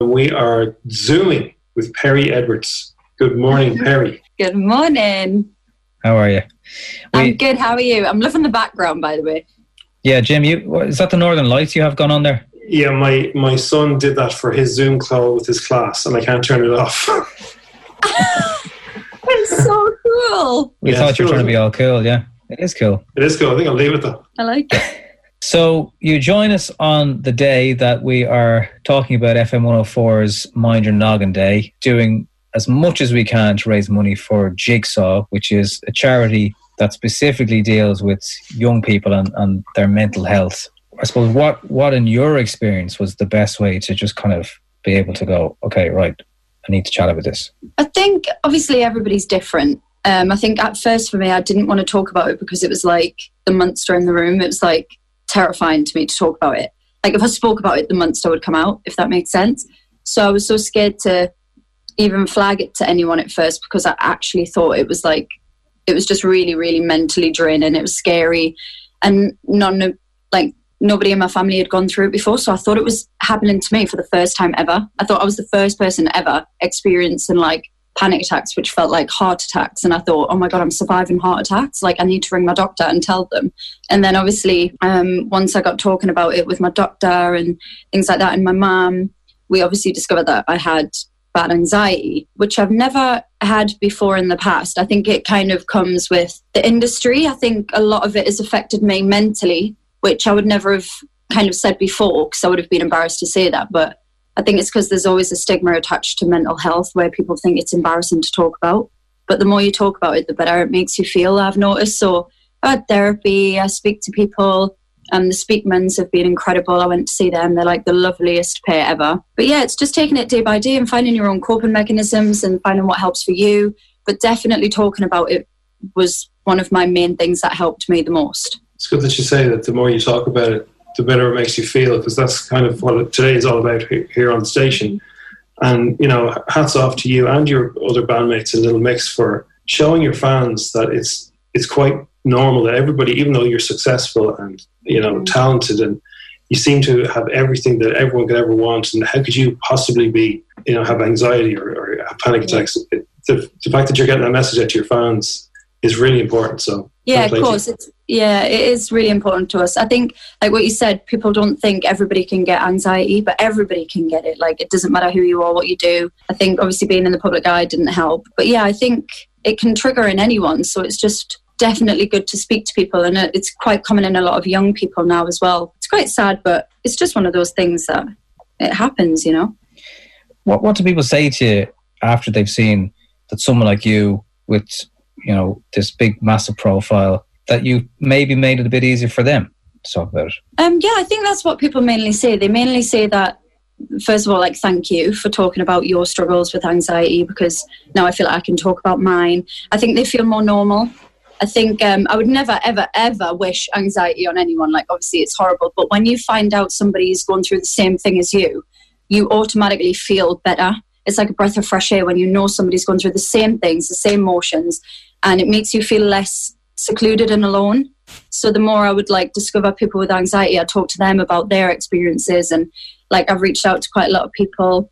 We are Zooming with Perrie Edwards. Good morning, Perrie. Good morning. How are you? I'm good. How are you? I'm loving the background, by the way. Yeah, Jim, you is that the Northern Lights you have gone on there? Yeah, my, my son did that for his Zoom call with his class, and I can't turn it off. it's so cool. We Yeah, thought you were cool, trying to be all cool. Yeah, it is cool. It is cool. I think I'll leave it though. I like it. So you join us on the day that we are talking about FM 104's Mind Your Noggin Day, doing as much as we can to raise money for Jigsaw, which is a charity that specifically deals with young people and, and their mental health. I suppose what what in your experience was the best way to just kind of be able to go, okay, right, I need to chat about this. I think obviously everybody's different. Um, I think at first for me, I didn't want to talk about it because it was like the monster in the room. It was like terrifying to me to talk about it. Like if I spoke about it, the monster would come out, if that makes sense. So I was so scared to even flag it to anyone at first because I actually thought it was like, it was just really, really mentally draining. It was scary. And none of, like, nobody in my family had gone through it before. So I thought it was happening to me for the first time ever. I thought I was the first person ever experiencing like panic attacks, which felt like heart attacks. And I thought, oh my God, I'm surviving heart attacks. Like, I need to ring my doctor and tell them. And then obviously, um, once I got talking about it with my doctor and things like that, and my mum, we obviously discovered that I had bad anxiety, which I've never had before in the past. I think it kind of comes with the industry. I think a lot of it has affected me mentally, which I would never have kind of said before because I would have been embarrassed to say that. But I think it's because there's always a stigma attached to mental health where people think it's embarrassing to talk about. But the more you talk about it, the better it makes you feel, I've noticed. So I had therapy, I speak to people. Um, the Speakmans have been incredible. I went to see them. They're like the loveliest pair ever. But yeah, it's just taking it day by day and finding your own coping mechanisms and finding what helps for you. But definitely talking about it was one of my main things that helped me the most. It's good that you say that the more you talk about it, the better it makes you feel, because that's kind of what today is all about here on the station. And, you know, hats off to you and your other bandmates in Little Mix for showing your fans that it's it's quite normal that everybody, even though you're successful and, you know, mm-hmm. talented and you seem to have everything that everyone could ever want, and how could you possibly be, you know, have anxiety or, or have panic attacks? It, the, the fact that you're getting that message out to your fans is really important. So Yeah, of play to you. course. It's yeah, it is really important to us. I think, like what you said, people don't think everybody can get anxiety, but everybody can get it. Like it doesn't matter who you are, what you do. I think obviously being in the public eye didn't help, but yeah, I think it can trigger in anyone. So it's just definitely good to speak to people, and it's quite common in a lot of young people now as well. It's quite sad, but it's just one of those things that it happens, you know. What what do people say to you after they've seen that someone like you with you know this big massive profile that you maybe made it a bit easier for them to talk about it? Um, yeah, I think that's what people mainly say. They mainly say that, first of all, like, thank you for talking about your struggles with anxiety because now I feel like I can talk about mine. I think they feel more normal. I think um, I would never, ever, ever wish anxiety on anyone. Like, obviously, it's horrible. But when you find out somebody's going through the same thing as you, you automatically feel better. It's like a breath of fresh air when you know somebody's going through the same things, the same emotions, and it makes you feel less secluded and alone. So the more I would like discover people with anxiety, I talk to them about their experiences and like I've reached out to quite a lot of people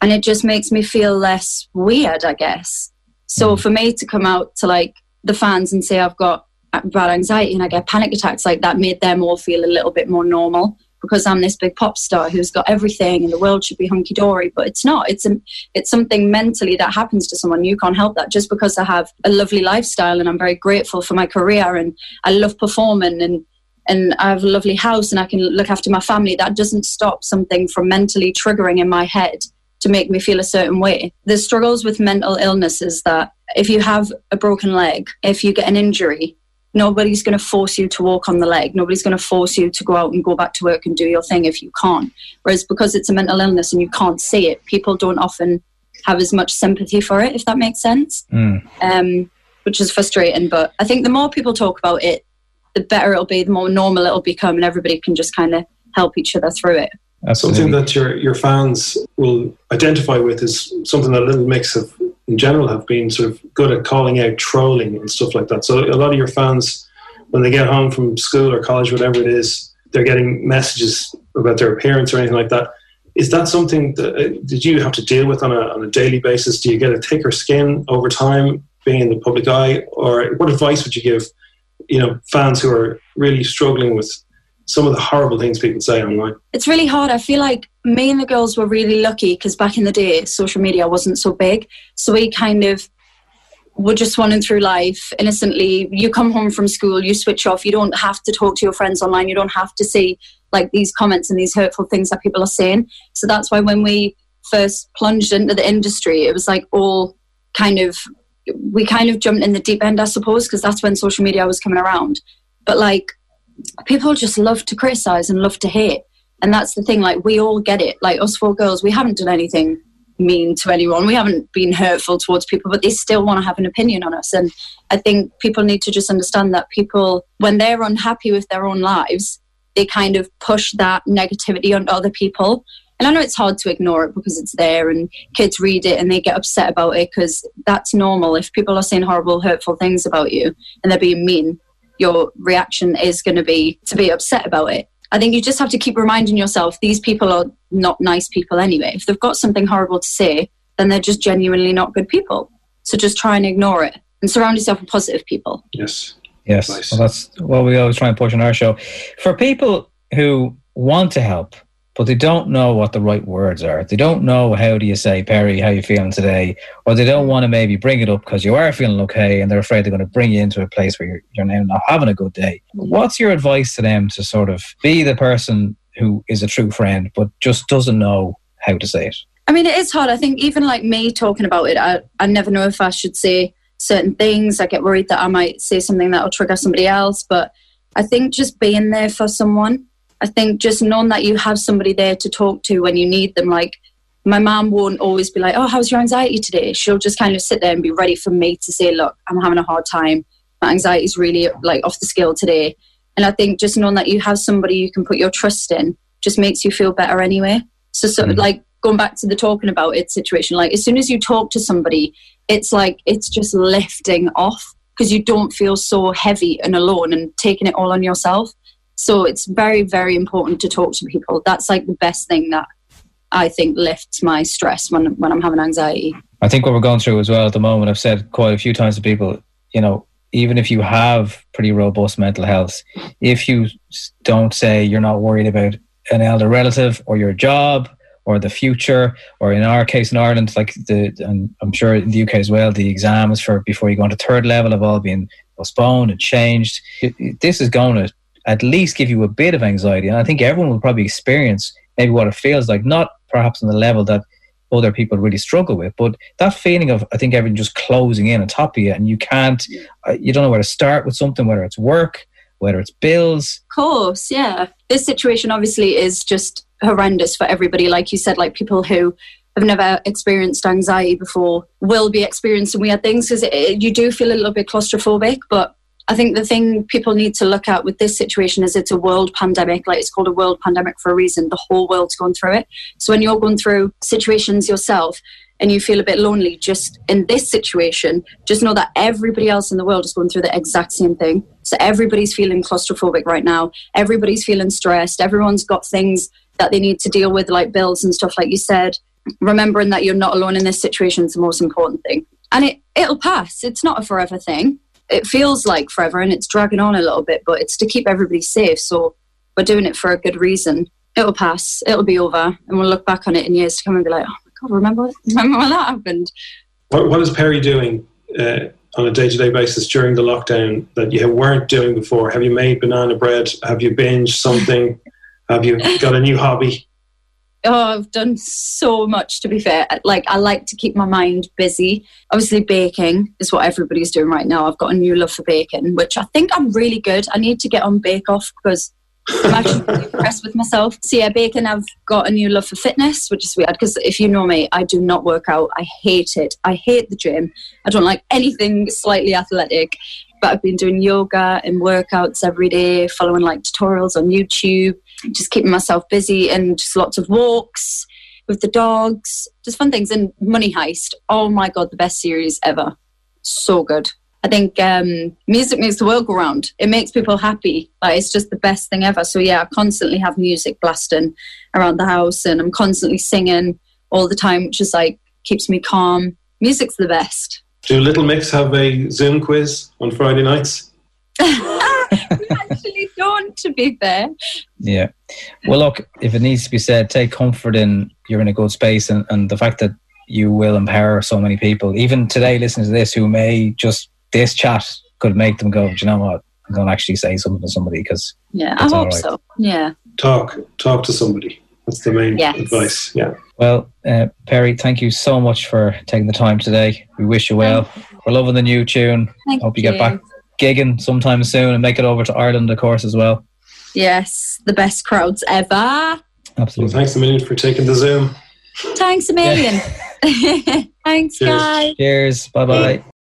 and it just makes me feel less weird, I guess. So hmm. for me to come out to like the fans and say I've got bad anxiety and I get panic attacks like that made them all feel a little bit more normal because I'm this big pop star who's got everything and the world should be hunky dory, but it's not. It's a, it's something mentally that happens to someone. You can't help that just because I have a lovely lifestyle and I'm very grateful for my career and I love performing and and I have a lovely house and I can look after my family. That doesn't stop something from mentally triggering in my head to make me feel a certain way. The struggles with mental illness is that if you have a broken leg, if you get an injury, nobody's going to force you to walk on the leg. Nobody's going to force you to go out and go back to work and do your thing if you can't. Whereas because it's a mental illness and you can't see it, people don't often have as much sympathy for it, if that makes sense. Mm. Um, which is frustrating. But I think the more people talk about it, the better it'll be, the more normal it'll become, and everybody can just kind of help each other through it. Something that your your fans will identify with is something that a Little Mix have in general have been sort of good at calling out trolling and stuff like that. So a lot of your fans, when they get home from school or college, whatever it is, they're getting messages about their appearance or anything like that. is that something that uh, did you have to deal with on a, on a daily basis? Do you get a thicker skin over time being in the public eye, or what advice would you give, you know, fans who are really struggling with some of the horrible things people say online? It's really hard. I feel like me and the girls were really lucky because back in the day, social media wasn't so big, so we kind of were just running through life innocently. You come home from school, you switch off. You don't have to talk to your friends online. You don't have to see like these comments and these hurtful things that people are saying. So that's why when we first plunged into the industry, it was like all kind of we kind of jumped in the deep end, I suppose, because that's when social media was coming around. But like people just love to criticize and love to hate. And that's the thing, like we all get it. Like us four girls, we haven't done anything mean to anyone. We haven't been hurtful towards people, but they still want to have an opinion on us. And I think people need to just understand that people, when they're unhappy with their own lives, they kind of push that negativity onto other people. And I know it's hard to ignore it because it's there and kids read it and they get upset about it because that's normal. If people are saying horrible, hurtful things about you and they're being mean, your reaction is going to be to be upset about it. I think you just have to keep reminding yourself these people are not nice people anyway. If they've got something horrible to say, then they're just genuinely not good people. So just try and ignore it and surround yourself with positive people. Yes. Yes, nice. well, that's what we always try and push on our show. For people who want to help, but they don't know what the right words are. They don't know how do you say, Perrie, how you feeling today? Or they don't want to maybe bring it up because you are feeling okay and they're afraid they're going to bring you into a place where you're, you're now not having a good day. What's your advice to them to sort of be the person who is a true friend, but just doesn't know how to say it? I mean, it is hard. I think even like me talking about it, I, I never know if I should say certain things. I get worried that I might say something that will trigger somebody else. But I think just being there for someone, I think just knowing that you have somebody there to talk to when you need them. Like my mom won't always be like, "Oh, how's your anxiety today?" She'll just kind of sit there and be ready for me to say, "Look, I'm having a hard time. My anxiety is really like off the scale today." And I think just knowing that you have somebody you can put your trust in just makes you feel better anyway. So, so mm-hmm. like going back to the talking about it situation, like as soon as you talk to somebody, it's like it's just lifting off because you don't feel so heavy and alone and taking it all on yourself. So it's very, very important to talk to people. That's like the best thing that I think lifts my stress when when I'm having anxiety. I think what we're going through as well at the moment, I've said quite a few times to people, you know, even if you have pretty robust mental health, if you don't say you're not worried about an elder relative or your job or the future, or in our case in Ireland, like the, and I'm sure in the UK as well, the exams for before you go into third level have all been postponed and changed. This is going to at least give you a bit of anxiety, and I think everyone will probably experience maybe what it feels like, not perhaps on the level that other people really struggle with, but that feeling of I think everything just closing in on top of you, and you can't, uh, you don't know where to start with something, whether it's work, whether it's bills. Of course, yeah. This situation obviously is just horrendous for everybody. Like you said, like people who have never experienced anxiety before will be experiencing weird things because you do feel a little bit claustrophobic. But I think the thing people need to look at with this situation is it's a world pandemic. Like it's called a world pandemic for a reason. The whole world's gone through it. So when you're going through situations yourself, and you feel a bit lonely just in this situation, just know that everybody else in the world is going through the exact same thing. So everybody's feeling claustrophobic right now. Everybody's feeling stressed. Everyone's got things that they need to deal with, like bills and stuff, like you said. Remembering that you're not alone in this situation is the most important thing. And it, it'll pass. It's not a forever thing. It feels like forever and it's dragging on a little bit, but it's to keep everybody safe. So we're doing it for a good reason. It'll pass. It'll be over. And we'll look back on it in years to come and be like, oh my God, remember, remember when that happened? What, what is Perrie doing uh, on a day to day basis during the lockdown that you weren't doing before? Have you made banana bread? Have you binged something? Have you got a new hobby? Oh, I've done so much to be fair. Like, I like to keep my mind busy. Obviously, baking is what everybody's doing right now. I've got a new love for baking, which I think I'm really good. I need to get on Bake Off because I'm actually really impressed with myself. So, yeah, baking, I've got a new love for fitness, which is weird because if you know me, I do not work out. I hate it. I hate the gym. I don't like anything slightly athletic but I've been doing yoga and workouts every day, following like tutorials on YouTube, just keeping myself busy and just lots of walks with the dogs, just fun things. And Money Heist, oh my God, the best series ever. So good. I think um, music makes the world go round. It makes people happy. Like it's just the best thing ever. So yeah, I constantly have music blasting around the house, and I'm constantly singing all the time, which is like keeps me calm. Music's the best. Do Little Mix have a Zoom quiz on Friday nights? we actually don't, to be fair. Yeah. Well, look, if it needs to be said, take comfort in you're in a good space and, and the fact that you will empower so many people. Even today, listening to this, who may just, this chat could make them go, do you know what? I'm going to actually say something to somebody because. Yeah, I hope right. so. Yeah. Talk, talk to somebody. That's the main yes. advice. Yeah. Well, uh, Perrie, thank you so much for taking the time today. We wish you well. We're loving the new tune. Thank Hope you, you get back gigging sometime soon and make it over to Ireland, of course, as well. Yes, the best crowds ever. Absolutely. Well, thanks a million for taking the Zoom. Thanks a million. thanks, Cheers. guys. Cheers. Bye bye.